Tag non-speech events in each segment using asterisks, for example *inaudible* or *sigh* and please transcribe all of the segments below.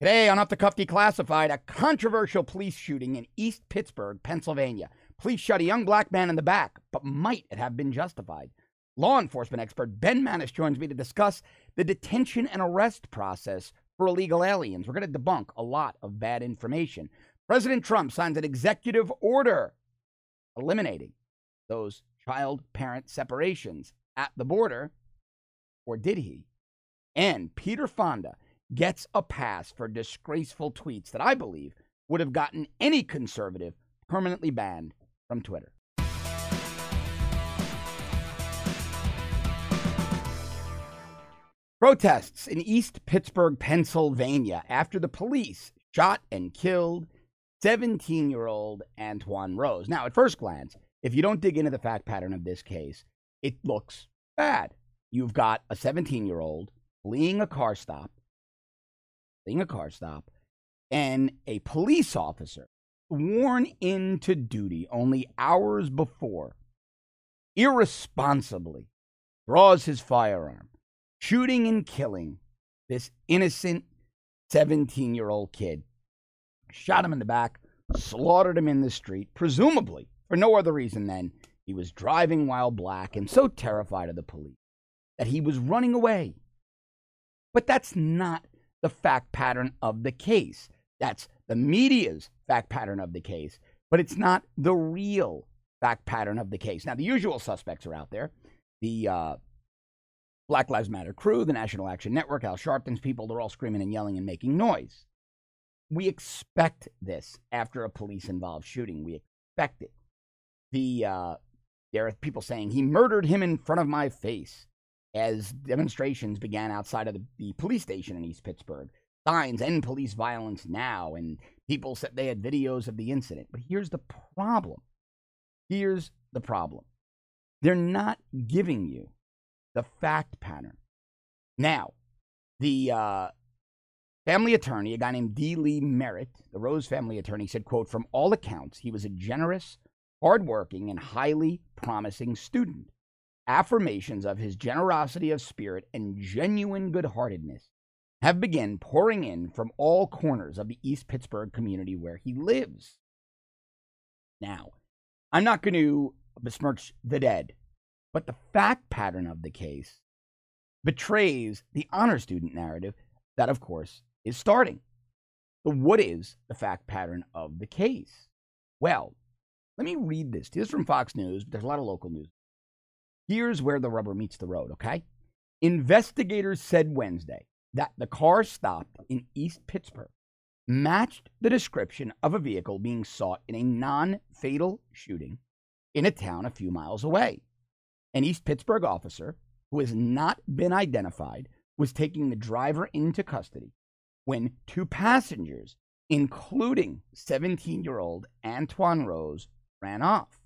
Today on Off the Cuff Declassified, a controversial police shooting in East Pittsburgh, Pennsylvania. Police shot a young black man in the back, but might it have been justified? Law enforcement expert Ben Maness joins me to discuss the detention and arrest process for illegal aliens. We're going to debunk a lot of bad information. President Trump signs an executive order eliminating those child parent separations at the border, or did he? And Peter Fonda gets a pass for disgraceful tweets that I believe would have gotten any conservative permanently banned from Twitter. Protests in East Pittsburgh, Pennsylvania, after the police shot and killed 17 year old Antwon Rose. Now, at first glance, if you don't dig into the fact pattern of this case, it looks bad. You've got a 17 year old fleeing a car stop a car stop, and a police officer sworn into duty only hours before irresponsibly draws his firearm, shooting and killing this innocent 17 year old kid. Shot him in the back, slaughtered him in the street, presumably for no other reason than he was driving while black and so terrified of the police that he was running away. But that's not the fact pattern of the case. That's the media's fact pattern of the case, but it's not the real fact pattern of the case. Now, the usual suspects are out there. The uh, Black Lives Matter crew, the National Action Network, Al Sharpton's people, they're all screaming and yelling and making noise. We expect this after a police involved shooting. We expect it. The, uh, there are people saying he murdered him in front of my face as demonstrations began outside of the, the, police station in East Pittsburgh. Signs end police violence now, and people said they had videos of the incident. But here's the problem. Here's the problem. They're not giving you the fact pattern. Now, the uh, family attorney, a guy named D. Lee Merritt, the Rose family attorney, said, quote, from all accounts, he was a generous, hardworking, and highly promising student affirmations of his generosity of spirit and genuine good heartedness have begun pouring in from all corners of the East Pittsburgh community where he lives. Now, I'm not going to besmirch the dead, but the fact pattern of the case betrays the honor student narrative that, of course, is starting. But what is the fact pattern of the case? Well, let me read this. This is from Fox News, but there's a lot of local news. Here's where the rubber meets the road, okay? Investigators said Wednesday that the car stopped in East Pittsburgh matched the description of a vehicle being sought in a non fatal shooting in a town a few miles away. An East Pittsburgh officer who has not been identified was taking the driver into custody when two passengers, including 17 year old Antwon Rose, ran off.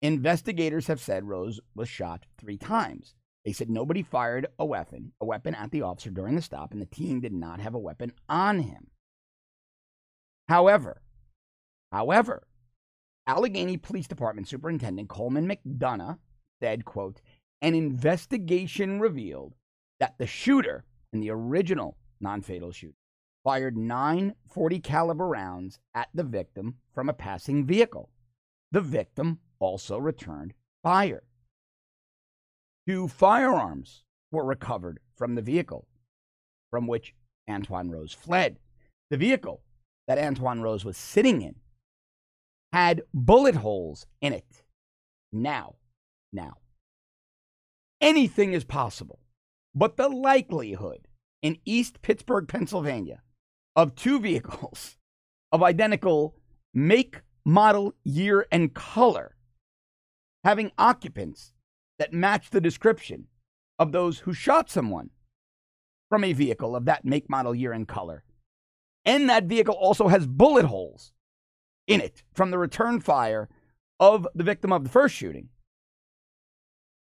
Investigators have said Rose was shot three times. They said nobody fired a weapon, a weapon at the officer during the stop, and the teen did not have a weapon on him. However, however, Allegheny Police Department Superintendent Coleman McDonough said, quote, an investigation revealed that the shooter in the original non-fatal shooting fired nine 40 caliber rounds at the victim from a passing vehicle. The victim also returned fire. Two firearms were recovered from the vehicle from which Antwon Rose fled. The vehicle that Antwon Rose was sitting in had bullet holes in it. Now, now, anything is possible, but the likelihood in East Pittsburgh, Pennsylvania, of two vehicles *laughs* of identical make, model, year, and color having occupants that match the description of those who shot someone from a vehicle of that make, model, year, and color. And that vehicle also has bullet holes in it from the return fire of the victim of the first shooting.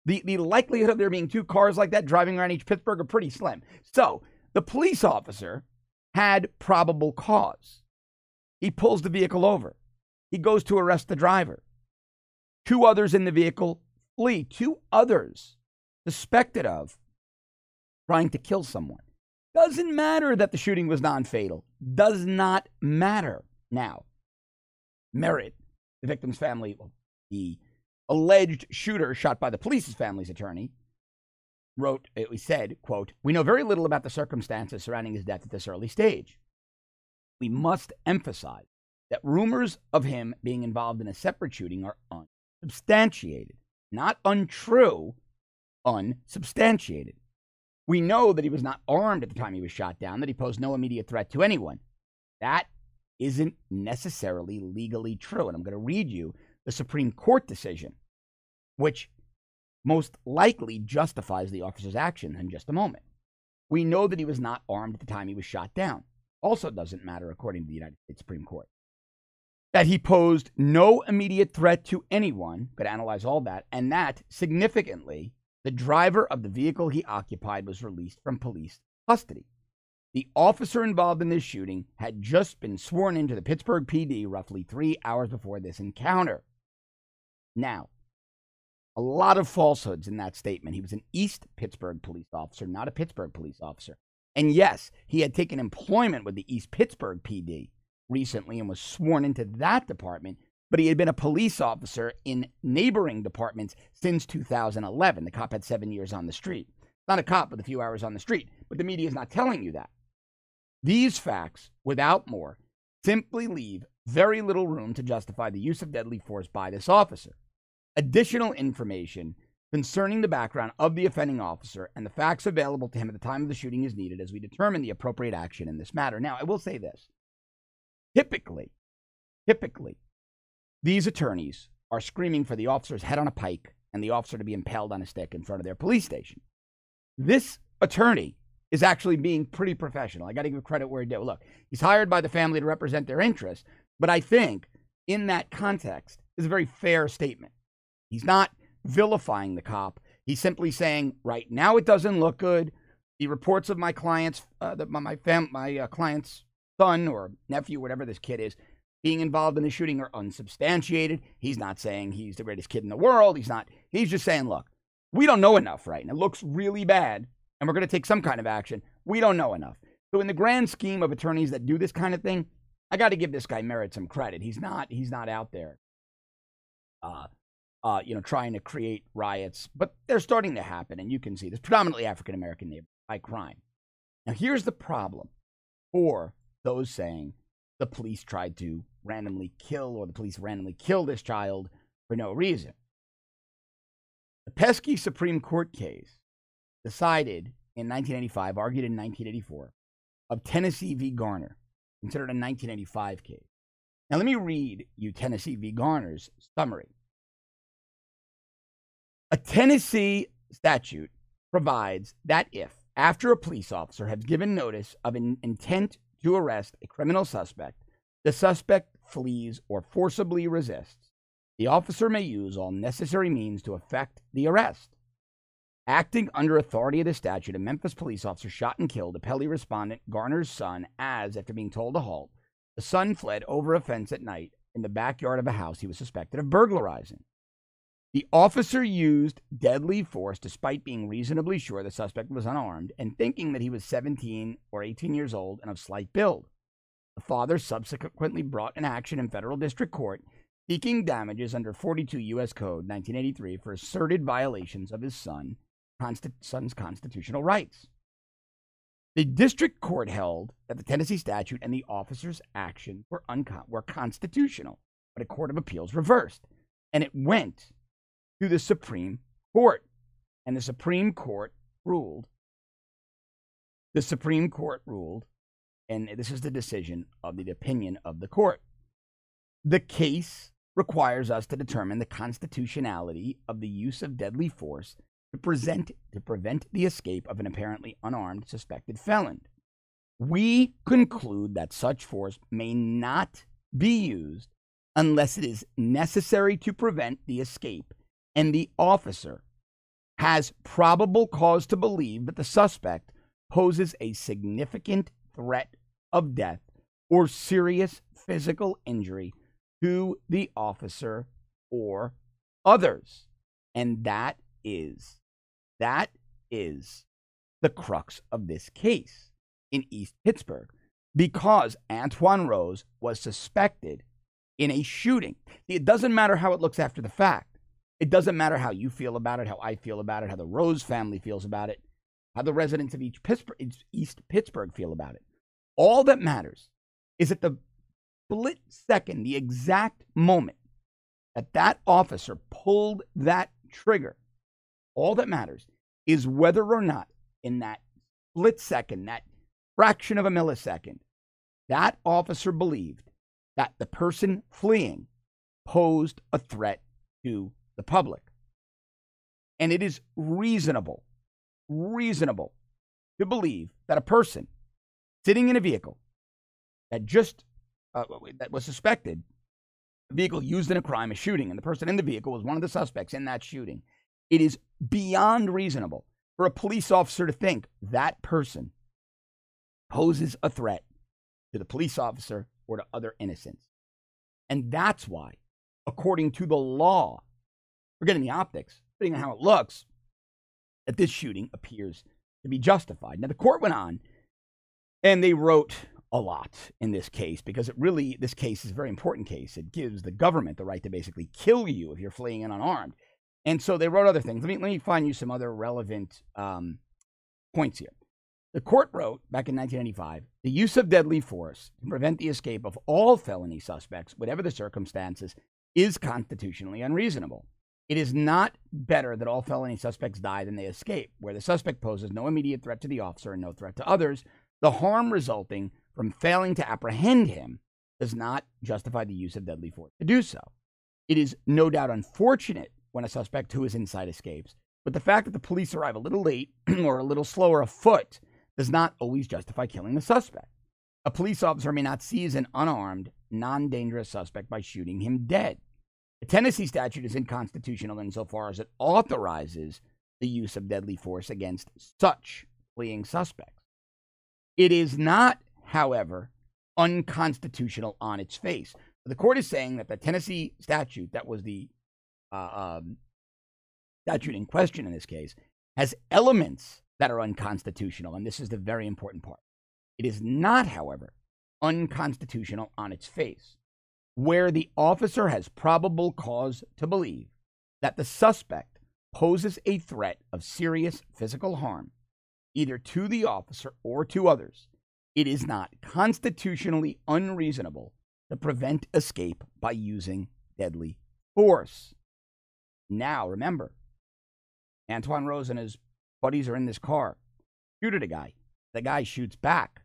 The, the likelihood of there being two cars like that driving around East Pittsburgh are pretty slim. So the police officer had probable cause. He pulls the vehicle over. He goes to arrest the driver. Two others in the vehicle flee. Two others suspected of trying to kill someone. Doesn't matter that the shooting was non fatal. Does not matter. Now, Merritt, the victim's family, the alleged shooter shot by the police's family's attorney, wrote, was said, quote, We know very little about the circumstances surrounding his death at this early stage. We must emphasize that rumors of him being involved in a separate shooting are unsubstantiated, not untrue, unsubstantiated. We know that he was not armed at the time he was shot down, that he posed no immediate threat to anyone. That isn't necessarily legally true. And I'm going to read you the Supreme Court decision, which most likely justifies the officer's action in just a moment. We know that he was not armed at the time he was shot down. Also doesn't matter according to the United States Supreme Court. That he posed no immediate threat to anyone, could analyze all that, and that significantly the driver of the vehicle he occupied was released from police custody. The officer involved in this shooting had just been sworn into the Pittsburgh PD roughly three hours before this encounter. Now, a lot of falsehoods in that statement. He was an East Pittsburgh police officer, not a Pittsburgh police officer. And yes, he had taken employment with the East Pittsburgh PD recently and was sworn into that department but he had been a police officer in neighboring departments since 2011. The cop had seven years on the street. Not a cop with a few hours on the street, but the media is not telling you that. These facts, without more, simply leave very little room to justify the use of deadly force by this officer. Additional information concerning the background of the offending officer and the facts available to him at the time of the shooting is needed as we determine the appropriate action in this matter. Now, I will say this. Typically, typically, these attorneys are screaming for the officer's head on a pike and the officer to be impaled on a stick in front of their police station. This attorney is actually being pretty professional. I got to give credit where he did. Look, he's hired by the family to represent their interests, but I think in that context is a very fair statement. He's not vilifying the cop. He's simply saying, right now it doesn't look good. The reports of my client's, uh, the, my fam- my uh, client's son or nephew, whatever this kid is, being involved in the shooting are unsubstantiated. He's not saying he's the greatest kid in the world. He's not. He's just saying, look, we don't know enough right now. It looks really bad, and we're going to take some kind of action. We don't know enough. So, in the grand scheme of attorneys that do this kind of thing, I got to give this guy Merritt some credit. He's not. He's not out there, uh, uh, you know, trying to create riots, but they're starting to happen, and you can see this predominantly African American neighborhood by crime. Now, here's the problem for those saying the police tried to randomly kill or the police randomly kill this child for no reason. The pesky Supreme Court case decided in 1985, argued in 1984, of Tennessee v. Garner, considered a 1985 case. Now, let me read you Tennessee v. Garner's summary. A Tennessee statute provides that if, after a police officer has given notice of an intent to arrest a criminal suspect, the suspect flees or forcibly resists, the officer may use all necessary means to effect the arrest. Acting under authority of the statute, a Memphis police officer shot and killed a appellee respondent Garner's son as, after being told to halt, the son fled over a fence at night in the backyard of a house he was suspected of burglarizing. The officer used deadly force despite being reasonably sure the suspect was unarmed and thinking that he was 17 or 18 years old and of slight build. The father subsequently brought an action in federal district court seeking damages under 42 U.S. Code 1983 for asserted violations of his son, consti- son's constitutional rights. The district court held that the Tennessee statute and the officer's action were, uncon- were constitutional, but a court of appeals reversed, and it went to the Supreme Court. And the Supreme Court ruled. The Supreme Court ruled, and this is the decision of the opinion of the court. The case requires us to determine the constitutionality of the use of deadly force to, present, to prevent the escape of an apparently unarmed suspected felon. We conclude that such force may not be used unless it is necessary to prevent the escape and the officer has probable cause to believe that the suspect poses a significant threat of death or serious physical injury to the officer or others. And that is, that is the crux of this case. in East Pittsburgh because Antwon Rose was suspected in a shooting. It doesn't matter how it looks after the fact. It doesn't matter how you feel about it, how I feel about it, how the Rose family feels about it, how the residents of East Pittsburgh feel about it. All that matters is at the split second, the exact moment that that officer pulled that trigger, all that matters is whether or not in that split second, that fraction of a millisecond, that officer believed that the person fleeing posed a threat to the public. And it is reasonable, reasonable to believe that a person sitting in a vehicle that just uh, that was suspected a vehicle used in a crime, a shooting, and the person in the vehicle was one of the suspects in that shooting, it is beyond reasonable for a police officer to think that person poses a threat to the police officer or to other innocents. And that's why, according to the law, forgetting the optics, depending on how it looks, that this shooting appears to be justified. Now, the court went on and they wrote a lot in this case because it really, this case is a very important case. It gives the government the right to basically kill you if you're fleeing in unarmed. And so they wrote other things. Let me, let me find you some other relevant um, points here. The court wrote back in 1995 the use of deadly force to prevent the escape of all felony suspects, whatever the circumstances, is constitutionally unreasonable. It is not better that all felony suspects die than they escape, where the suspect poses no immediate threat to the officer and no threat to others. The harm resulting from failing to apprehend him does not justify the use of deadly force to do so. It is no doubt unfortunate when a suspect who is inside escapes, but the fact that the police arrive a little late *clears throat* or a little slower afoot does not always justify killing the suspect. A police officer may not seize an unarmed, non dangerous suspect by shooting him dead. The Tennessee statute is unconstitutional insofar as it authorizes the use of deadly force against such fleeing suspects. It is not however, unconstitutional on its face. The court is saying that the Tennessee statute, that was the uh, um, statute in question in this case, has elements that are unconstitutional. And this is the very important part. It is not, however, unconstitutional on its face, where the officer has probable cause to believe that the suspect poses a threat of serious physical harm, either to the officer or to others, it is not constitutionally unreasonable to prevent escape by using deadly force. Now, remember, Antwon Rose and his buddies are in this car, shoot at a guy. The guy shoots back.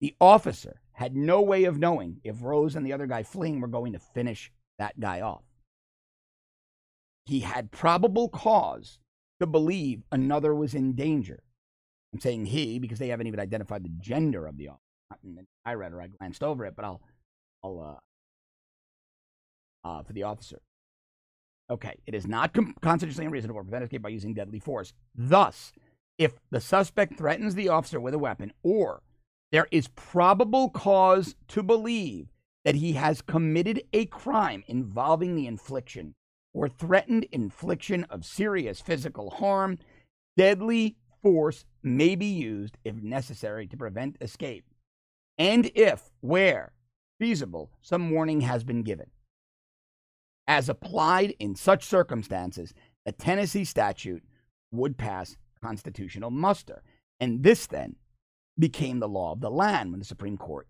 The officer had no way of knowing if Rose and the other guy fleeing were going to finish that guy off. He had probable cause to believe another was in danger. I'm saying he because they haven't even identified the gender of the officer. I read or I glanced over it, but I'll, I'll, uh, uh, for the officer. Okay, it is not com- constitutionally unreasonable to prevent escape by using deadly force. Thus, if the suspect threatens the officer with a weapon or there is probable cause to believe that he has committed a crime involving the infliction or threatened infliction of serious physical harm, deadly force may be used if necessary to prevent escape, and if, where feasible, some warning has been given. As applied in such circumstances, the Tennessee statute would pass constitutional muster. And this then became the law of the land when the Supreme Court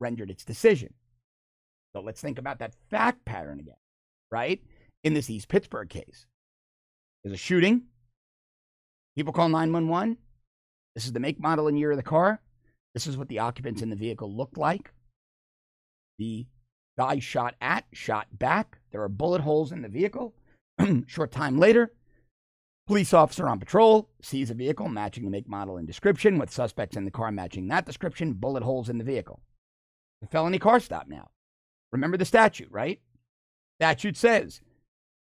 rendered its decision. So let's think about that fact pattern again, right? In this East Pittsburgh case, there's a shooting, People call 911. This is the make, model, and year of the car. This is what the occupants in the vehicle looked like. The guy shot at, shot back. There are bullet holes in the vehicle. *clears throat* Short time later, police officer on patrol sees a vehicle matching the make, model, and description with suspects in the car matching that description, bullet holes in the vehicle. The felony car stop now. Remember the statute, right? Statute says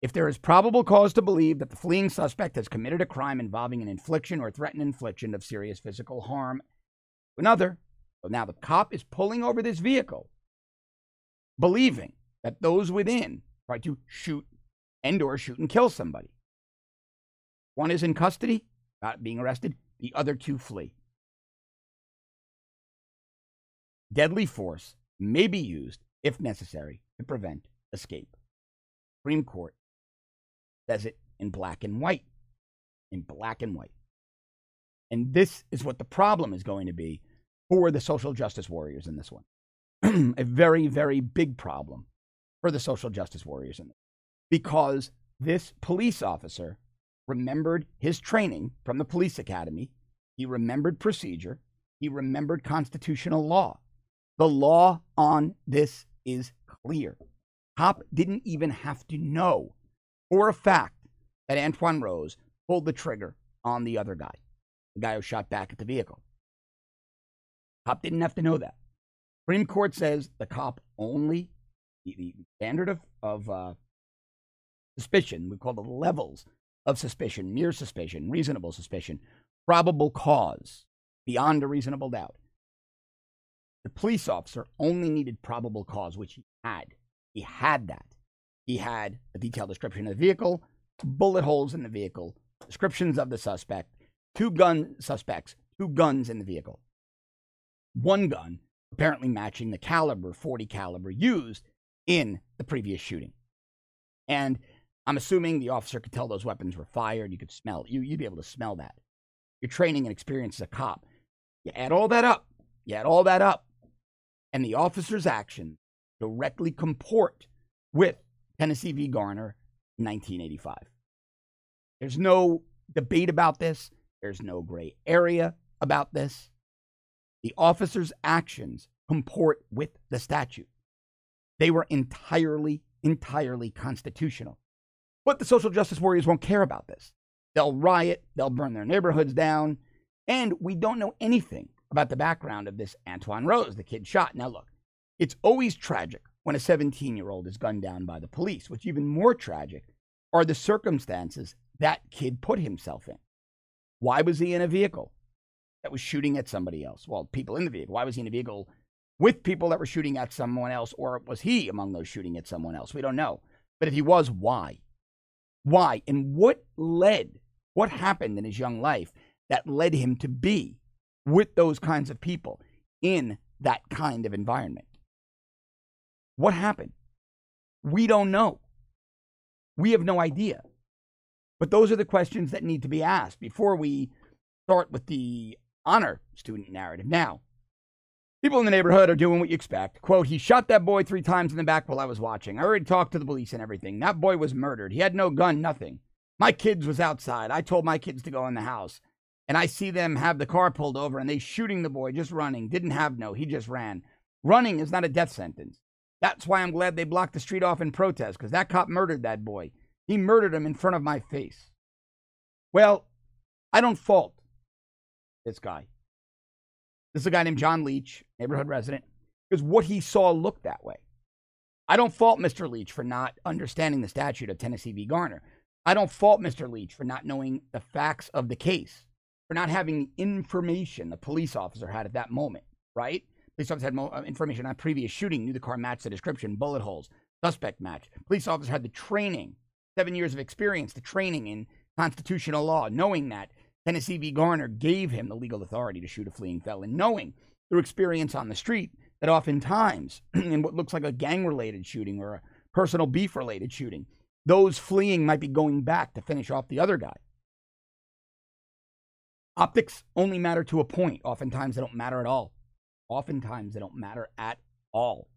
if there is probable cause to believe that the fleeing suspect has committed a crime involving an infliction or threatened infliction of serious physical harm to another. So now the cop is pulling over this vehicle, believing that those within try to shoot and or shoot and kill somebody. One is in custody, not being arrested. The other two flee. deadly force may be used, if necessary, to prevent escape. Supreme Court says it in black and white. In black and white. And this is what the problem is going to be for the social justice warriors in this one. *clears throat* a very, very big problem for the social justice warriors in this. Because this police officer remembered his training from the police academy, he remembered procedure, he remembered constitutional law. The law on this is clear. Cop didn't even have to know for a fact that Antwon Rose pulled the trigger on the other guy, the guy who shot back at the vehicle. Cop didn't have to know that. Supreme Court says the cop only, the, the standard of, of uh, suspicion, we call the levels of suspicion, mere suspicion, reasonable suspicion, probable cause, beyond a reasonable doubt. The police officer only needed probable cause, which he had. He had that. He had a detailed description of the vehicle, bullet holes in the vehicle, descriptions of the suspect, two gun suspects, two guns in the vehicle. One gun apparently matching the caliber, 40 caliber used in the previous shooting. And I'm assuming the officer could tell those weapons were fired. You could smell. You, would be able to smell that. Your training and experience as a cop. You add all that up. You add all that up. And the officer's actions directly comport with Tennessee v. Garner 1985. There's no debate about this. There's no gray area about this. The officer's actions comport with the statute. They were entirely, entirely constitutional. But the social justice warriors won't care about this. They'll riot, they'll burn their neighborhoods down, and we don't know anything about the background of this Antwon Rose, the kid shot. Now, look, it's always tragic when a 17 year old is gunned down by the police. What's even more tragic are the circumstances that kid put himself in. Why was he in a vehicle that was shooting at somebody else? Well, people in the vehicle. Why was he in a vehicle with people that were shooting at someone else, or was he among those shooting at someone else? We don't know. But if he was, why? Why? And what led, what happened in his young life that led him to be with those kinds of people in that kind of environment? What happened? We don't know. We have no idea. But those are the questions that need to be asked before we start with the honor student narrative. Now, people in the neighborhood are doing what you expect. Quote, he shot that boy three times in the back while I was watching. I already talked to the police and everything. That boy was murdered. He had no gun, nothing. My kids was outside. I told my kids to go in the house. And I see them have the car pulled over and they shooting the boy, just running. Didn't have no. He just ran. Running is not a death sentence. That's why I'm glad they blocked the street off in protest, because that cop murdered that boy. He murdered him in front of my face. Well, I don't fault this guy. This is a guy named John Leach, neighborhood resident, because what he saw looked that way. I don't fault Mr. Leach for not understanding the statute of Tennessee v. Garner. I don't fault Mr. Leach for not knowing the facts of the case, for not having the information the police officer had at that moment, right? Police officer had uh, information on previous shooting, knew the car matched the description, bullet holes, suspect match. Police officer had the training, seven years of experience, the training in constitutional law, knowing that Tennessee v. Garner gave him the legal authority to shoot a fleeing felon, knowing through experience on the street that oftentimes *clears throat* in what looks like a gang related shooting or a personal beef related shooting, those fleeing might be going back to finish off the other guy. Optics only matter to a point. Oftentimes, they don't matter at all. Oftentimes, they don't matter at all.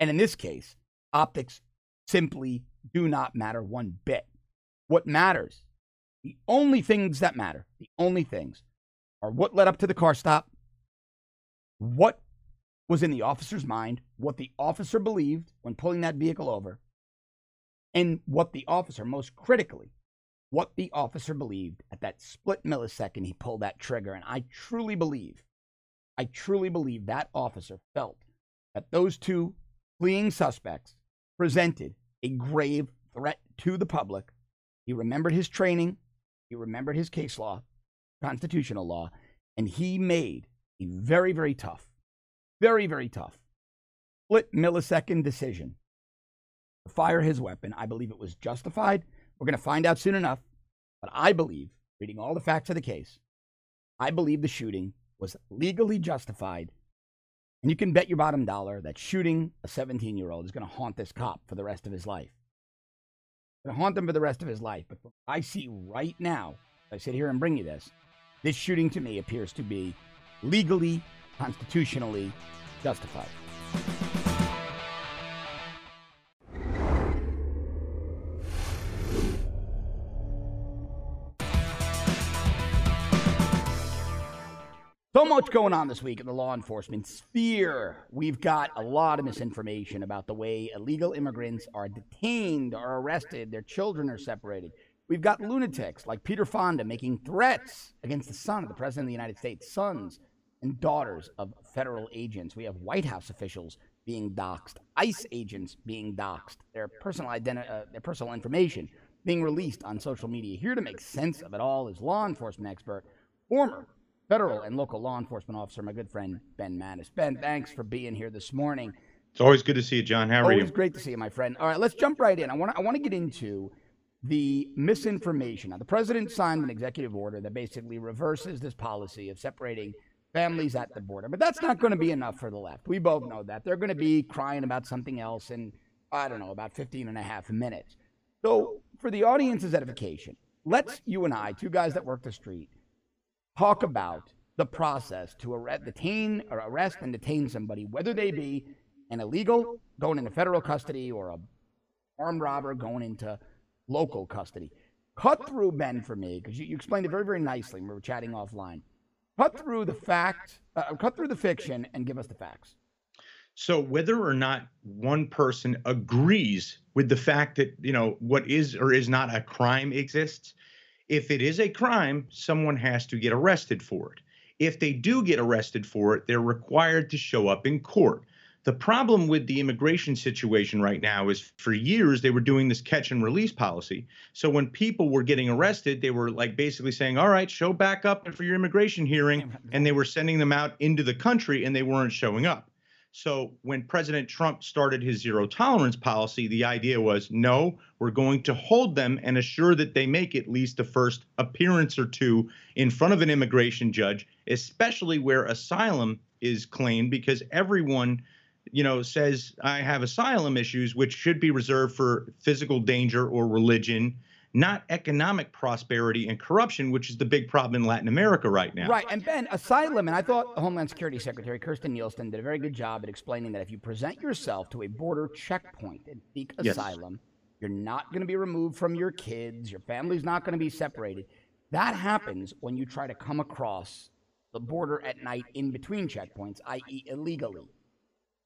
And in this case, optics simply do not matter one bit. What matters, the only things that matter, the only things are what led up to the car stop, what was in the officer's mind, what the officer believed when pulling that vehicle over, and what the officer, most critically, what the officer believed at that split millisecond he pulled that trigger. And I truly believe I truly believe that officer felt that those two fleeing suspects presented a grave threat to the public. He remembered his training, he remembered his case law, constitutional law, and he made a very, very tough, very, very tough, split millisecond decision to fire his weapon. I believe it was justified. We're going to find out soon enough. But I believe, reading all the facts of the case, I believe the shooting was legally justified And you can bet your bottom dollar that shooting a 17 year old is going to haunt this cop for the rest of his life. To haunt him for the rest of his life. But I see right now, I sit here and bring you this, this shooting to me appears to be legally, constitutionally justified. Much going on this week in the law enforcement sphere. We've got a lot of misinformation about the way illegal immigrants are detained or arrested, their children are separated. We've got lunatics like Peter Fonda making threats against the son of the President of the United States, sons and daughters of federal agents. We have White House officials being doxxed, ICE agents being doxxed, their personal, identi- uh, their personal information being released on social media. Here to make sense of it all is law enforcement expert, former federal and local law enforcement officer, my good friend Ben Mattis. Ben, thanks for being here this morning. It's always good to see you, John. How are always you? Always great to see you, my friend. All right, let's jump right in. I want to I want to get into the misinformation. Now, the president signed an executive order that basically reverses this policy of separating families at the border. But that's not going to be enough for the left. We both know that. They're going to be crying about something else in, I don't know, about 15 and a half minutes. So, for the audience's edification, let's, you and I, two guys that work the street, talk about the process to arrest, detain or arrest and detain somebody, whether they be an illegal going into federal custody or a armed robber going into local custody. Cut through Ben for me because you, you, explained it very very nicely when we were chatting offline. Cut through the fact, uh, cut through the fiction, and give us the facts. So whether or not one person agrees with the fact that you know what is or is not a crime exists, if it is a crime, someone has to get arrested for it. If they do get arrested for it, they're required to show up in court. The problem with the immigration situation right now is for years they were doing this catch and release policy. So when people were getting arrested, they were like basically saying, "All right, show back up for your immigration hearing," and they were sending them out into the country and they weren't showing up. So when President Trump started his zero tolerance policy, the idea was no, we're going to hold them and assure that they make at least the first appearance or two in front of an immigration judge, especially where asylum is claimed, because everyone, you know, says I have asylum issues, which should be reserved for physical danger or religion not economic prosperity and corruption, which is the big problem in Latin America right now. Right. And Ben, asylum, and I thought Homeland Security Secretary Kirstjen Nielsen did a very good job at explaining that if you present yourself to a border checkpoint and seek yes. asylum, you're not going to be removed from your kids, your family's not going to be separated. That happens when you try to come across the border at night in between checkpoints, i.e., illegally.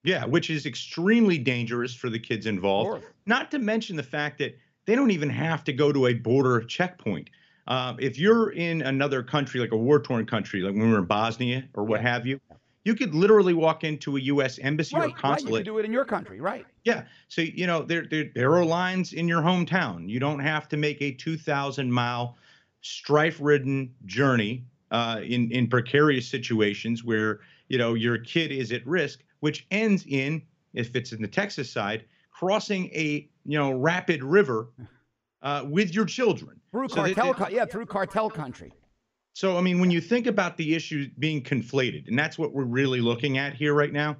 Yeah, which is extremely dangerous for the kids involved. Not to mention the fact that they don't even have to go to a border checkpoint. Uh, if you're in another country, like a war torn country, like when we were in Bosnia or what have you, you could literally walk into a U.S. embassy right, or consulate. Right, you do it in your country, right? Yeah. So you know there, there there are lines in your hometown. You don't have to make a 2,000 mile strife-ridden journey uh, in in precarious situations where you know your kid is at risk, which ends in if it's in the Texas side crossing a you know rapid river uh, with your children through so cartel, that, yeah, through cartel country. So I mean, when you think about the issues being conflated, and that's what we're really looking at here right now.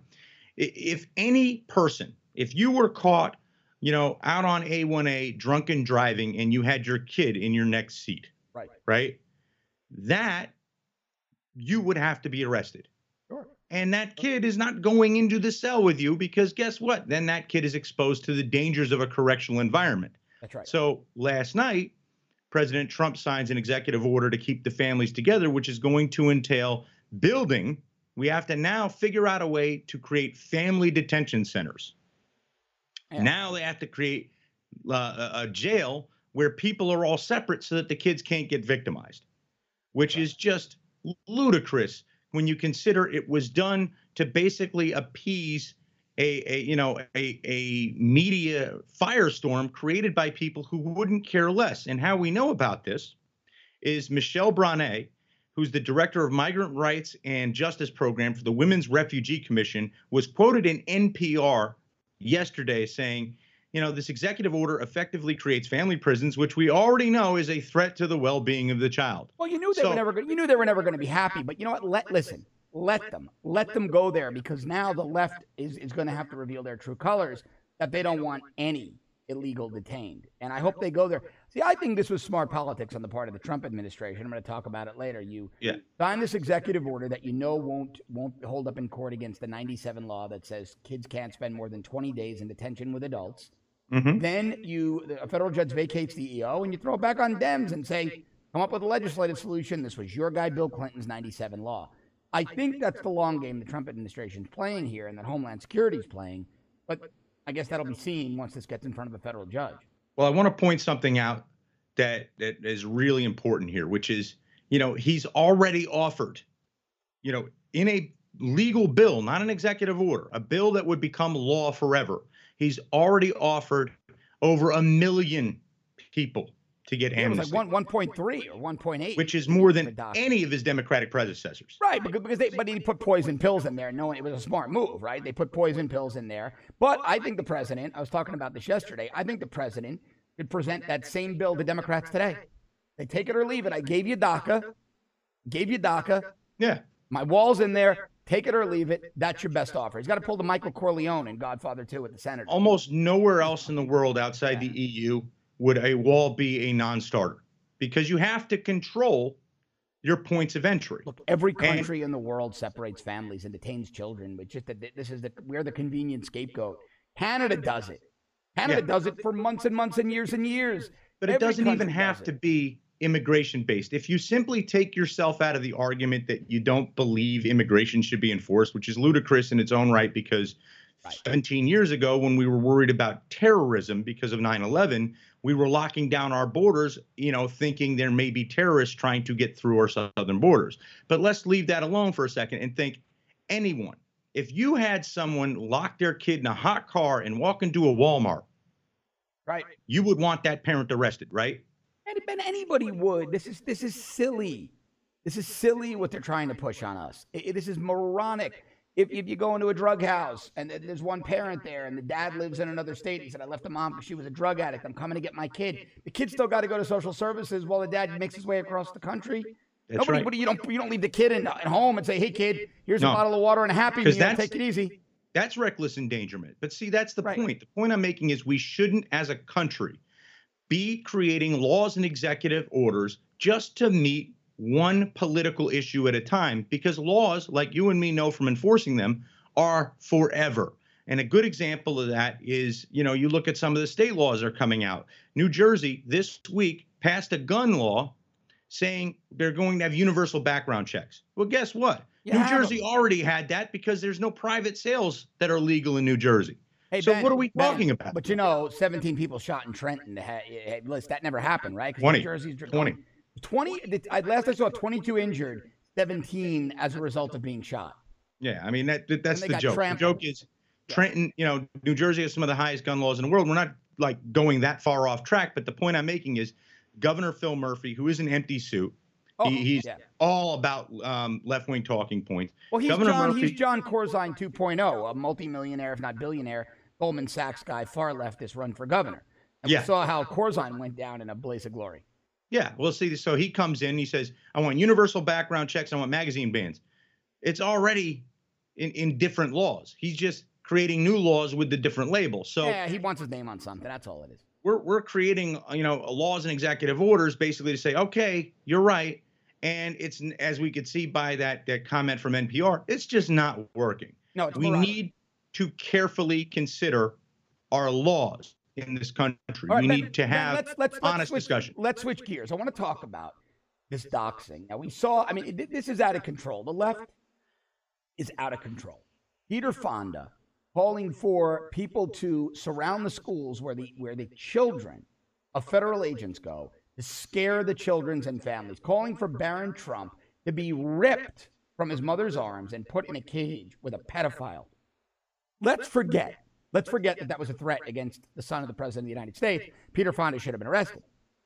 If any person, if you were caught, you know, out on A1A drunken driving, and you had your kid in your next seat, right, right, that you would have to be arrested. And that kid is not going into the cell with you because guess what? Then that kid is exposed to the dangers of a correctional environment. That's right. So last night, President Trump signs an executive order to keep the families together, which is going to entail building. We have to now figure out a way to create family detention centers. Yeah. Now they have to create uh, a jail where people are all separate so that the kids can't get victimized, which right. is just ludicrous when you consider it was done to basically appease a, a you know a, a media firestorm created by people who wouldn't care less. And how we know about this is Michelle Brane, who's the director of migrant rights and justice program for the Women's Refugee Commission, was quoted in NPR yesterday saying, you know, this executive order effectively creates family prisons, which we already know is a threat to the well-being of the child. Well, you knew they so, were never going. You knew they were never going to be happy, but you know what? Let listen. let them. Let them go there because now the left is, is going to have to reveal their true colors that they don't want any illegal detained. And I hope they go there. See, I think this was smart politics on the part of the Trump administration. I'm going to talk about it later. You yeah. sign this executive order that you know won't won't hold up in court against the 97 law that says kids can't spend more than 20 days in detention with adults. Mm-hmm. Then you a federal judge vacates the EO and you throw it back on Dems and say, come up with a legislative solution. This was your guy Bill Clinton's 97 law. I think that's the long game the Trump administration is playing here and that Homeland Security is playing. But I guess that'll be seen once this gets in front of a federal judge. Well, I want to point something out that that is really important here, which is, you know, he's already offered, you know, in a legal bill, not an executive order, a bill that would become law forever. He's already offered over a million people to get yeah, amnesty. It was like one, 1.3 or 1.8. Which is more than any of his Democratic predecessors. Right, because, because they, but he put poison pills in there knowing it was a smart move, right? They put poison pills in there. But I think the president, I was talking about this yesterday, I think the president could present that same bill to Democrats today. They take it or leave it. I gave you DACA, gave you DACA. Yeah. My wall's in there. Take it or leave it. That's your best offer. He's got to pull the Michael Corleone in Godfather 2 with the Senator. Almost nowhere else in the world outside yeah. the EU would a wall be a non-starter because you have to control your points of entry. Look, every country and, in the world separates families and detains children, but just that this is the we're the convenient scapegoat. Canada does it. Canada yeah. does it for months and months and years and years. But it doesn't even have to be immigration based. If you simply take yourself out of the argument that you don't believe immigration should be enforced, which is ludicrous in its own right because right. 17 years ago when we were worried about terrorism because of 9/11, we were locking down our borders, you know, thinking there may be terrorists trying to get through our southern borders. But let's leave that alone for a second and think anyone, if you had someone lock their kid in a hot car and walk into a Walmart, right, you would want that parent arrested, right? And anybody would. This is this is silly. This is silly what they're trying to push on us. It, it, this is moronic if, if you go into a drug house and there's one parent there and the dad lives in another state, he said, I left the mom because she was a drug addict. I'm coming to get my kid. The kid still got to go to social services while the dad makes his way across the country. That's Nobody, right. you don't you don't leave the kid in, at home and say, "Hey, kid, here's no. a bottle of water and a happy meal. Take it easy." That's reckless endangerment. But see, that's the right. point. The point I'm making is we shouldn't, as a country, be creating laws and executive orders just to meet one political issue at a time because laws, like you and me know from enforcing them, are forever. And a good example of that is, you know, you look at some of the state laws that are coming out. New Jersey this week passed a gun law saying they're going to have universal background checks. Well, guess what? You New Jersey already had that because there's no private sales that are legal in New Jersey. Hey, so ben, what are we talking ben, about? But you know, 17 people shot in Trenton. That never happened, right? 20. New Jersey's 20. 20 last I saw 22 injured, 17 as a result of being shot. Yeah, I mean that, that's the joke. Trampled. The joke is Trenton, you know, New Jersey has some of the highest gun laws in the world. We're not like going that far off track, but the point I'm making is Governor Phil Murphy, who is an empty suit, oh, he, he's yeah. all about um, left-wing talking points. Well, he's Governor John, Murphy, he's Jon Corzine 2.0, a multimillionaire, if not billionaire, Goldman Sachs guy, far leftist, run for governor. And yeah. we saw how Corzine went down in a blaze of glory. Yeah, we'll see. So he comes in, he says, I want universal background checks, I want magazine bans. It's already in, in different laws. He's just creating new laws with the different labels. So Yeah, he wants his name on something. That's all it is. We're we're creating, you know, laws and executive orders basically to say, okay, you're right. And it's as we could see by that, that comment from NPR, it's just not working. No, we need to carefully consider our laws in this country. Right, we need to have let's, let's, let's honest switch, discussion. Let's switch gears. I want to talk about this doxing. Now, we saw, I mean, this is out of control. The left is out of control. Peter Fonda calling for people to surround the schools where the, where the children of federal agents go to scare the children's and families, calling for Barron Trump to be ripped from his mother's arms and put in a cage with a pedophile. Let's forget Let's forget that that was a threat against the son of the president of the United States. Peter Fonda should have been arrested.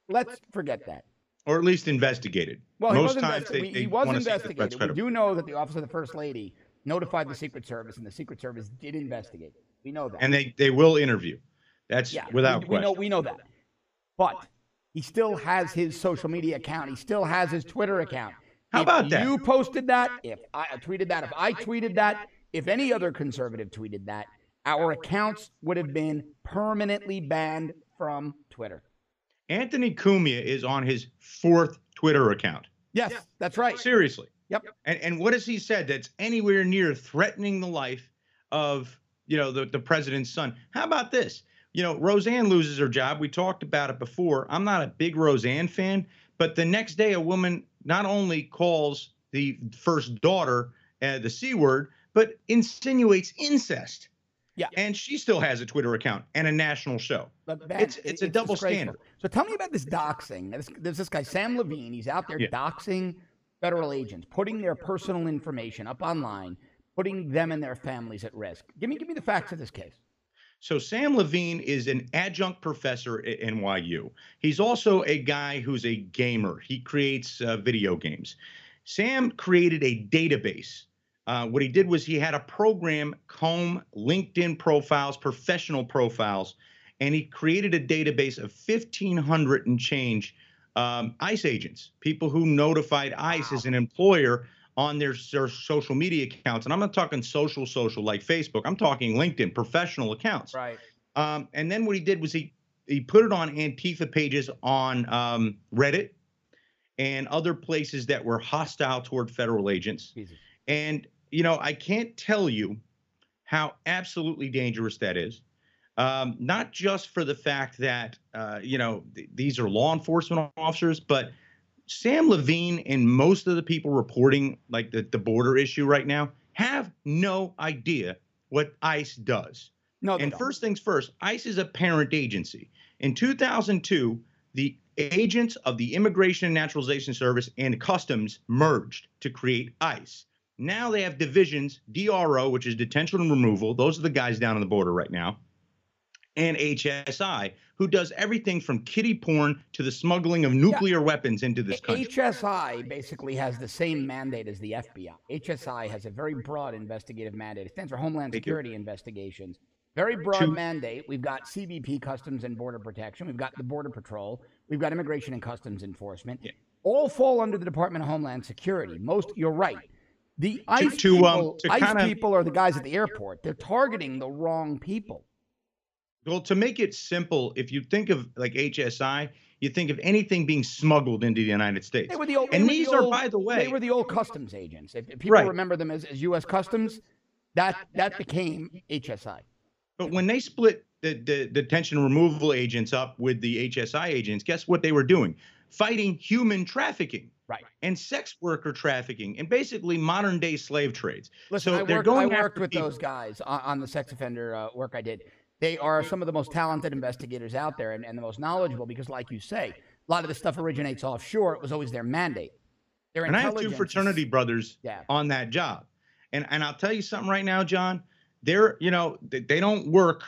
Let's forget that. Or at least investigated. Well, Most he was, times they, they he was investigated. We do know that the Office of the First Lady notified the Secret Service, and the Secret Service did investigate. We know that. And they, they will interview. That's yeah, without we, question. We know, we know that. But he still has his social media account. He still has his Twitter account. How if about that? You posted that. If I tweeted that, if I tweeted that, if any other conservative tweeted that, our accounts would have been permanently banned from Twitter. Anthony Cumia is on his fourth Twitter account. Yes, that's right. Seriously. Yep. And and what has he said that's anywhere near threatening the life of you know the, the president's son? How about this? You know, Roseanne loses her job. We talked about it before. I'm not a big Roseanne fan, but the next day a woman not only calls the first daughter uh, the C word, but insinuates incest. Yeah. And she still has a Twitter account and a national show. But Ben, It's- it's a double standard. So tell me about this doxing. This, there's this guy Sam Lavigne. He's out there Yeah. doxing federal agents, putting their personal information up online, putting them and their families at risk. Give me, give me the facts of this case. So Sam Lavigne is an adjunct professor at NYU. He's also a guy who's a gamer. He creates uh, video games. Sam created a database. Uh, what he did was he had a program comb LinkedIn profiles, professional profiles, and he created a database of 1,500 and change um, ICE agents, people who notified ICE as an employer on their, their social media accounts. And I'm not talking social, social like Facebook. I'm talking LinkedIn, professional accounts. Right. Um, and then what he did was he he put it on Antifa pages on um, Reddit and other places that were hostile toward federal agents. Jesus. And you know, I can't tell you how absolutely dangerous that is. Um, not just for the fact that uh, you know th- these are law enforcement officers, but Sam Lavigne and most of the people reporting like the, the border issue right now have no idea what ICE does. No, And don't. first things first, ICE is a parent agency. In 2002, the agents of the Immigration and Naturalization Service and Customs merged to create ICE. Now they have divisions, DRO, which is detention and removal. Those are the guys down on the border right now. And HSI, who does everything from kiddie porn to the smuggling of nuclear weapons into this country. HSI basically has the same mandate as the FBI. HSI has a very broad investigative mandate. It stands for Homeland Thank you. Security Investigations. Very broad Two- mandate. We've got CBP, Customs and Border Protection. We've got the Border Patrol. We've got Immigration and Customs Enforcement. Yeah. All fall under the Department of Homeland Security. Most, you're right. The ICE, to, um, people, to ICE kinda- people are the guys at the airport. They're targeting the wrong people. Well, to make it simple, if you think of like HSI, you think of anything being smuggled into the United States. They were the old, and were the these are, by the way, they were the old customs agents. If, if people Right. remember them as, as U.S. Customs, that that became HSI. but when they split the, the detention removal agents up with the HSI agents, guess what they were doing? Fighting human trafficking Right. and sex worker trafficking and basically modern day slave trades. Listen, So I they're worked, going I worked with people. those guys on, on the sex offender uh, work I did. They are some of the most talented investigators out there and, and the most knowledgeable because, like you say, a lot of this stuff originates offshore. It was always their mandate. Their And I have two fraternity brothers Yeah. on that job. And and I'll tell you something right now, John. They're, you know, they, they don't work,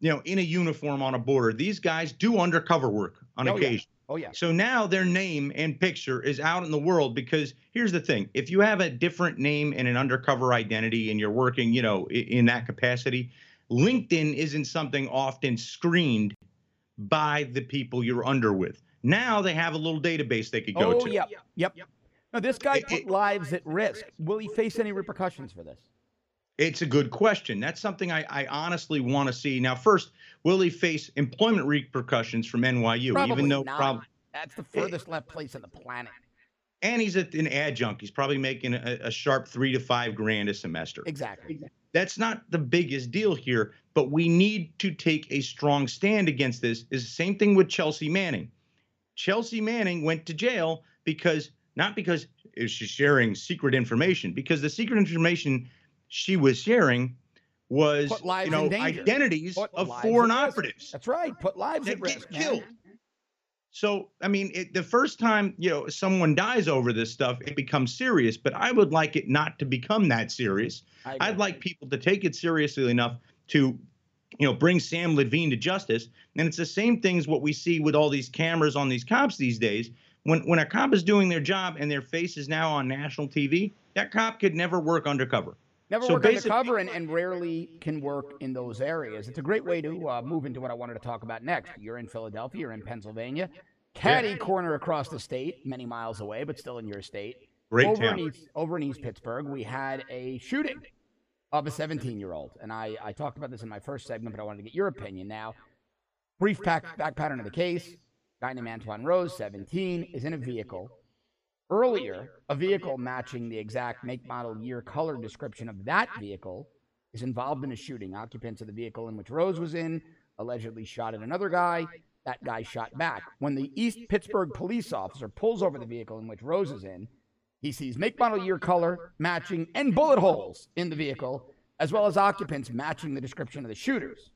you know, in a uniform on a border. These guys do undercover work on Oh, yeah. Occasion. Oh yeah. So now their name and picture is out in the world because here's the thing: if you have a different name and an undercover identity, and you're working, you know, in that capacity, LinkedIn isn't something often screened by the people you're under with. Now they have a little database they could go Oh to. yep. Yep. Now this guy It- put it- lives at risk. Will he face any repercussions for this? It's a good question. That's something I, I honestly want to see. Now, first, will he face employment repercussions from NYU? Probably even though, not. prob- That's the eh, furthest left place on the planet. and he's an adjunct, he's probably making a, a sharp three to five grand a semester. Exactly. That's not the biggest deal here, but we need to take a strong stand against this. Is the same thing with Chelsea Manning. Chelsea Manning went to jail because not because she's sharing secret information, because the secret information she was sharing was you know identities Put of foreign operatives That's right. Put lives that at risk. killed. So, I mean, it, the first time you know someone dies over this stuff, it becomes serious. But I would like it not to become that serious. I'd like people to take it seriously enough to, you know, bring Sam Lavigne to justice. And it's the same thing as what we see with all these cameras on these cops these days. When when a cop is doing their job and their face is now on national TV, that cop could never work undercover. Never So work undercover and, and rarely can work in those areas. It's a great way to uh, move into what I wanted to talk about next. You're in Philadelphia, you're in Pennsylvania, caddy corner across the state, many miles away, but still in your state. Great over town. in East over in East Pittsburgh, we had a shooting of a 17 year old, and I I talked about this in my first segment, but I wanted to get your opinion now. Brief back back pattern of the case: guy named Antwon Rose, 17, is in a vehicle. Earlier, a vehicle matching the exact make, model, year, color description of that vehicle is involved in a shooting. Occupants of the vehicle in which Rose was in allegedly shot at another guy. That guy shot back. When the East Pittsburgh police officer pulls over the vehicle in which Rose is in, he sees make, model, year, color matching and bullet holes in the vehicle, as well as occupants matching the description of the shooters.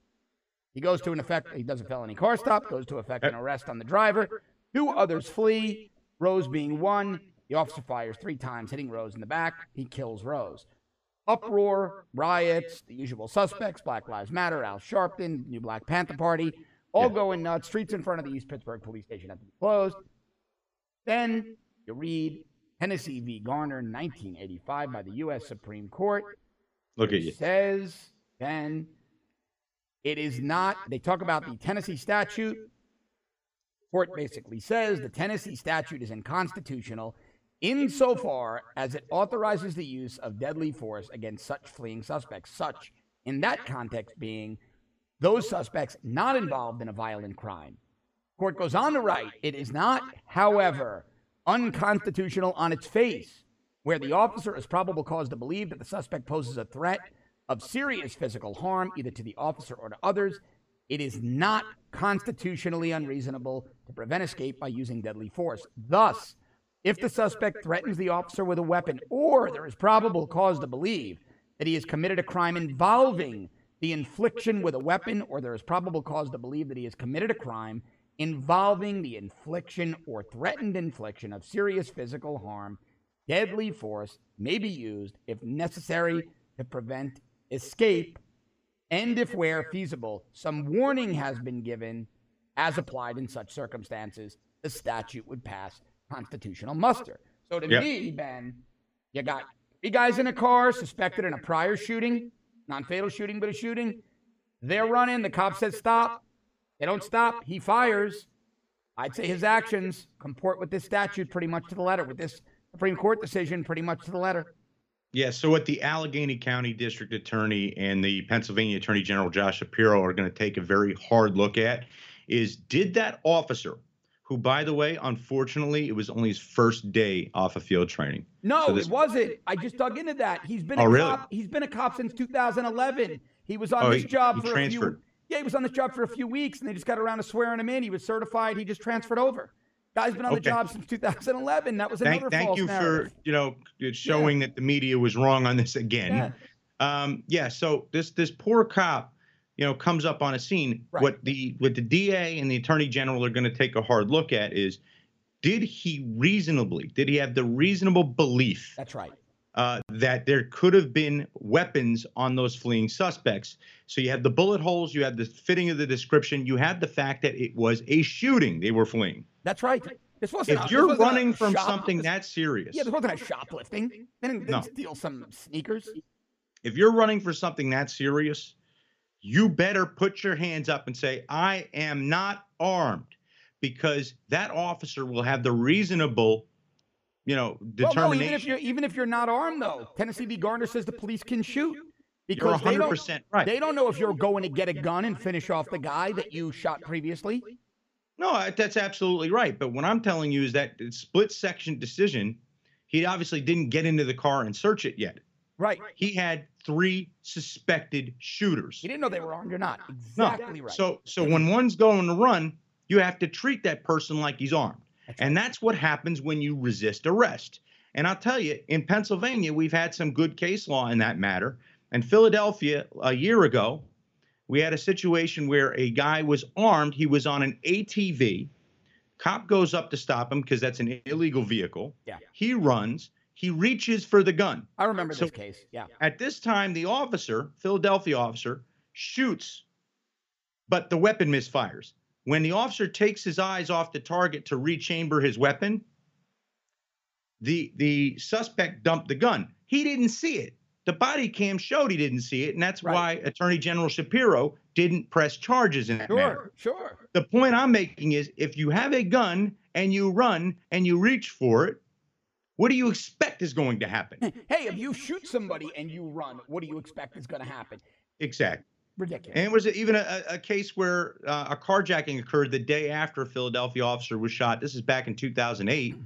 He goes to an effect, he does a felony car stop, goes to effect an arrest on the driver. Two others flee, Rose being one. The officer fires three times, hitting Rose in the back. He kills Rose. Uproar, riots, the usual suspects, Black Lives Matter, Al Sharpton, New Black Panther Party, all Yeah. going nuts. Streets in front of the East Pittsburgh police station have to be closed. Then you read Tennessee v. Garner, 1985, by the U.S. Supreme Court. Look at It you. says then it is not. They talk about the Tennessee statute. Court basically says the Tennessee statute is unconstitutional insofar as it authorizes the use of deadly force against such fleeing suspects. Such, in that context, being those suspects not involved in a violent crime. Court goes on to write it is not, however, unconstitutional on its face, where the officer has probable cause to believe that the suspect poses a threat of serious physical harm either to the officer or to others. It is not constitutionally unreasonable to prevent escape by using deadly force. Thus, if the suspect threatens the officer with a weapon or there is probable cause to believe that he has committed a crime involving the infliction with a weapon or there is probable cause to believe that he has committed a crime involving the infliction or threatened infliction of serious physical harm, deadly force may be used if necessary to prevent escape and if where feasible some warning has been given as applied in such circumstances the statute would pass constitutional muster. So to Yep. me ben you got three guys in a car suspected in a prior shooting non-fatal shooting but a shooting. They're running the cop says stop. They don't stop he fires. I'd say his actions comport with this statute pretty much to the letter with this supreme court decision pretty much to the letter Yeah, so what the Allegheny County District Attorney and the Pennsylvania Attorney General Josh Shapiro are going to take a very hard look at is did that officer, who by the way, unfortunately, it was only his first day off of field training. No, So this- it wasn't. I just dug into that. He's been a Oh, really? cop. He's been a cop since 2011. He was on Oh, this he- job he for a transferred. few. Yeah, he was on this job for a few weeks, and they just got around to swearing him in. He was certified. He just transferred over. Guy's been on the job since 2011. That was another Thank, thank you narrative. for you know showing that the media was wrong on this again. Yeah. Um, yeah, so this this poor cop, you know, comes up on a scene. Right. What the what the DA and the Attorney General are going to take a hard look at is, did he reasonably, did he have the reasonable belief That's right. Uh, that there could have been weapons on those fleeing suspects? So you have the bullet holes, you have the fitting of the description, you have the fact that it was a shooting they were fleeing. That's right. This wasn't. If this you're running from shop- something this- that serious, yeah, this wasn't a shoplifting. They didn't, they No. steal some sneakers. if you're running for something that serious, you better put your hands up and say, I am not armed, because that officer will have the reasonable, you know, Well, determination. no, even if you're even if you're not armed, though, Tennessee v. Garner says the police can shoot because they don't right. They don't know if you're going to get a gun and finish off the guy that you shot previously. No, that's absolutely right. But what I'm telling you is that split section decision, he obviously didn't get into the car and search it yet. Right. He had three suspected shooters. He didn't know they were armed or not. No. Exactly right. So so when one's going to run, you have to treat that person like he's armed. And that's what happens when you resist arrest. And I'll tell you, in Pennsylvania, we've had some good case law in that matter. In Philadelphia, a year ago, we had a situation where a guy was armed. He was on an ATV. Cop goes up to stop him because that's an illegal vehicle. Yeah. He runs. He reaches for the gun. I remember so- this case. Yeah. At this time, the officer, Philadelphia officer, shoots, but the weapon misfires. When the officer takes his eyes off the target to rechamber his weapon, the the suspect dumped the gun. He didn't see it. The body cam showed he didn't see it, and that's Right. why Attorney General Shapiro didn't press charges in that matter. Sure. Sure. The point I'm making is if you have a gun and you run and you reach for it, What do you expect is going to happen? *laughs* hey, if you shoot somebody and you run, what do you expect is going to happen? Exactly. Ridiculous. And it was even a, a case where uh, a carjacking occurred the day after a Philadelphia officer was shot. This is back in 2008.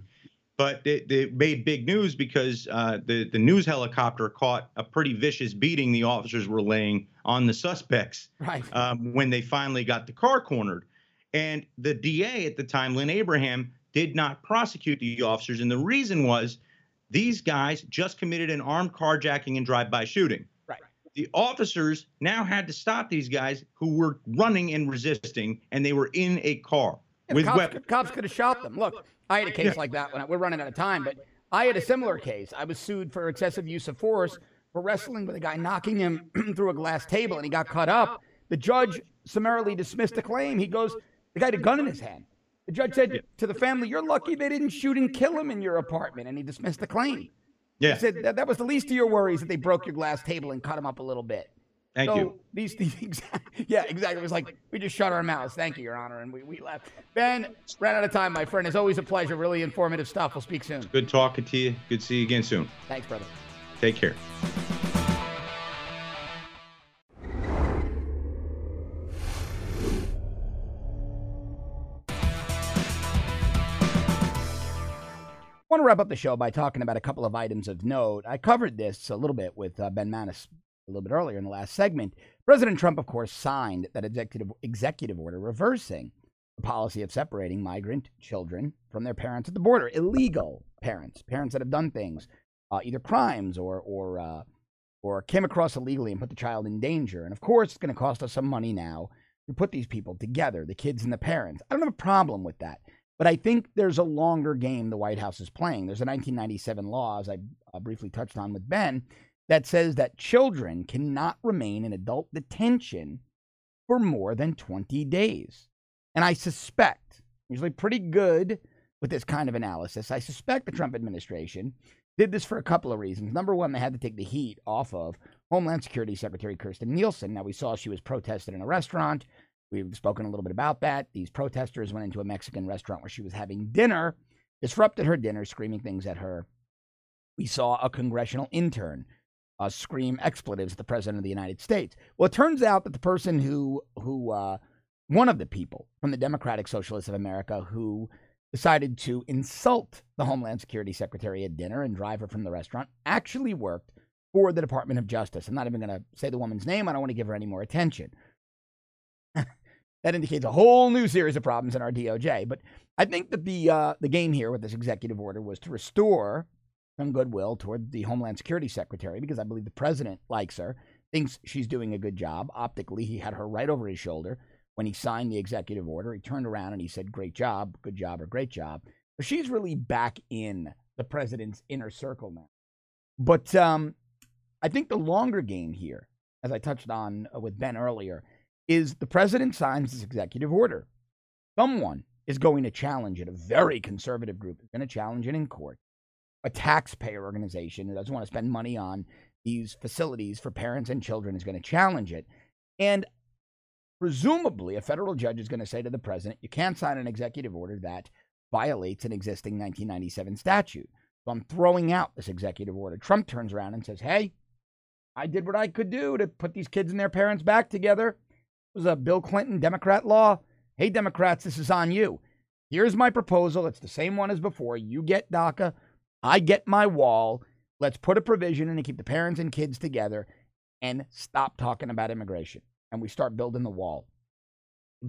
But it, it made big news because uh, the, the news helicopter caught a pretty vicious beating the officers were laying on the suspects right. um, when they finally got the car cornered. And the DA at the time, Lynne Abraham, did not prosecute the officers. And the reason was these guys just committed an armed carjacking and drive by shooting the officers now had to stop these guys who were running and resisting, and they were in a car yeah, with cops, weapons. Cops could have shot them. Look, I had a case yeah. like that when I, we're running out of time, but I had a similar case. I was sued for excessive use of force for wrestling with a guy knocking him *clears throat* through a glass table, and he got cut up. The judge summarily dismissed the claim. He goes, the guy had a gun in his hand. The judge said to the family, "You're lucky they didn't shoot and kill him in your apartment," and he dismissed the claim. Yeah. He said that, that was the least of your worries that they broke your glass table and cut him up a little bit. Thank so you. These, these *laughs* yeah, exactly. It was like we just shut our mouths. Thank you, Your Honor, and we, we left. Ben, ran out of time, my friend. It's always a pleasure. Really informative stuff. We'll speak soon. Good talking to you. Good to see you again soon. Thanks, brother. Take care. Want to wrap up the show by talking about a couple of items of note. I covered this a little bit with uh, Ben Maness a little bit earlier in the last segment. President Trump, of course, signed that executive executive order reversing the policy of separating migrant children from their parents at the border. Illegal parents, parents that have done things, uh, either crimes or or uh, or came across illegally and put the child in danger. And of course, it's going to cost us some money now to put these people together, the kids and the parents. I don't have a problem with that. But I think there's a longer game the White House is playing. There's a 1997 law, as I uh, briefly touched on with Ben, that says that children cannot remain in adult detention for more than 20 days. And I suspect, usually pretty good with this kind of analysis, I suspect the Trump administration did this for a couple of reasons. Number one, they had to take the heat off of Homeland Security Secretary Kirstjen Nielsen. Now, we saw she was protested in a restaurant. We've spoken a little bit about that. These protesters went into a Mexican restaurant where she was having dinner, disrupted her dinner, screaming things at her. We saw a congressional intern uh, scream expletives at the president of the United States. Well, it turns out that the person who who uh, one of the people from the Democratic Socialists of America who decided to insult the Homeland Security Secretary at dinner and drive her from the restaurant actually worked for the Department of Justice. I'm not even going to say the woman's name. I don't want to give her any more attention. That indicates a whole new series of problems in our DOJ. But I think that the uh, the game here with this executive order was to restore some goodwill toward the Homeland Security Secretary because I believe the president likes her, thinks she's doing a good job. Optically, he had her right over his shoulder when he signed the executive order. He turned around and he said, Great job, good job, or great job. But she's really back in the president's inner circle now. But um, I think the longer game here, as I touched on uh, with Ben earlier, is the president signs this executive order. Someone is going to challenge it. A very conservative group is going to challenge it in court a taxpayer organization who doesn't want to spend money on these facilities for parents and children is going to challenge it. And presumably, a federal judge is going to say to the president, you can't sign an executive order that violates an existing 1997 statute. So I'm throwing out this executive order. Trump turns around and says, hey, I did what I could do to put these kids and their parents back together. Was a Bill Clinton Democrat law. Hey, Democrats, this is on you. Here's my proposal. It's the same one as before. You get DACA. I get my wall. Let's put a provision in to keep the parents and kids together and stop talking about immigration. And we start building the wall.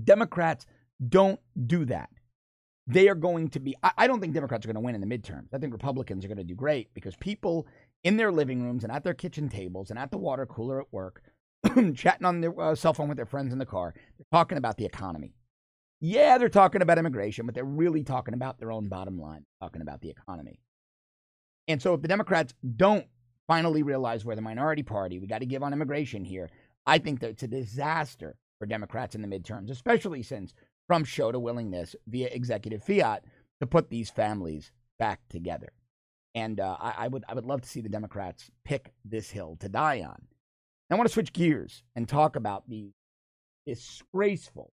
Democrats don't do that. They are going to be, I don't think Democrats are going to win in the midterms. I think Republicans are going to do great because people in their living rooms and at their kitchen tables and at the water cooler at work, *clears throat* chatting on their uh, cell phone with their friends in the car, they're talking about the economy. Yeah, they're talking about immigration, but they're really talking about their own bottom line, talking about the economy. And so if the Democrats don't finally realize we're the minority party, we got to give on immigration here, I think that it's a disaster for Democrats in the midterms, especially since Trump showed a willingness via executive fiat to put these families back together. And uh, I, I, would, I would love to see the Democrats pick this hill to die on. I want to switch gears and talk about the disgraceful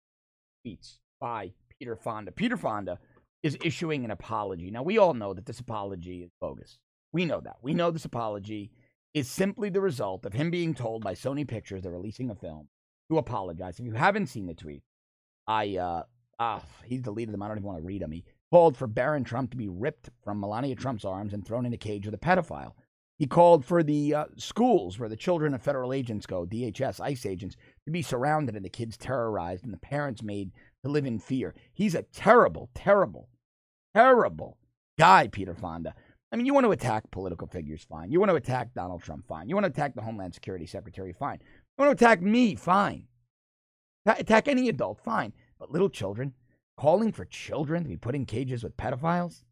tweets by Peter Fonda. Peter Fonda is issuing an apology. Now, we all know that this apology is bogus. We know that. We know this apology is simply the result of him being told by Sony Pictures they're releasing a film to apologize. If you haven't seen the tweet, I, uh, ah, he's deleted them. I don't even want to read them. He called for Barron Trump to be ripped from Melania Trump's arms and thrown in a cage with a pedophile. He called for the uh, schools where the children of federal agents go, DHS, ICE agents, to be surrounded and the kids terrorized and the parents made to live in fear. He's a terrible, terrible, terrible guy, Peter Fonda. I mean, you want to attack political figures, fine. You want to attack Donald Trump, fine. You want to attack the Homeland Security Secretary, fine. You want to attack me, fine. Attack any adult, fine. But little children, calling for children to be put in cages with pedophiles?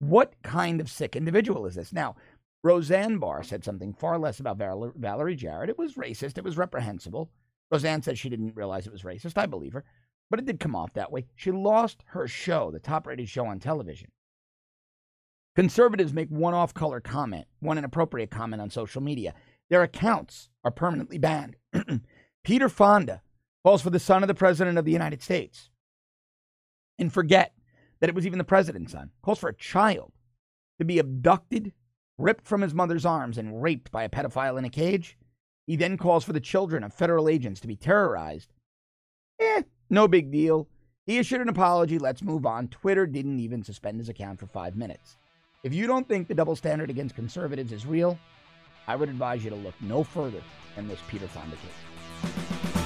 What kind of sick individual is this? Now, Roseanne Barr said something far less about Val- Valerie Jarrett. It was racist. It was reprehensible. Roseanne said she didn't realize it was racist. I believe her. But it did come off that way. She lost her show, the top rated show on television. Conservatives make one off color comment, one inappropriate comment on social media. Their accounts are permanently banned. *clears throat* Peter Fonda calls for the son of the President of the United States and forget that it was even the president's son. Calls for a child to be abducted, ripped from his mother's arms, and raped by a pedophile in a cage. He then calls for the children of federal agents to be terrorized. Eh, no big deal. He issued an apology. Let's move on. Twitter didn't even suspend his account for five minutes. If you don't think the double standard against conservatives is real, I would advise you to look no further than this Peter Fonda case.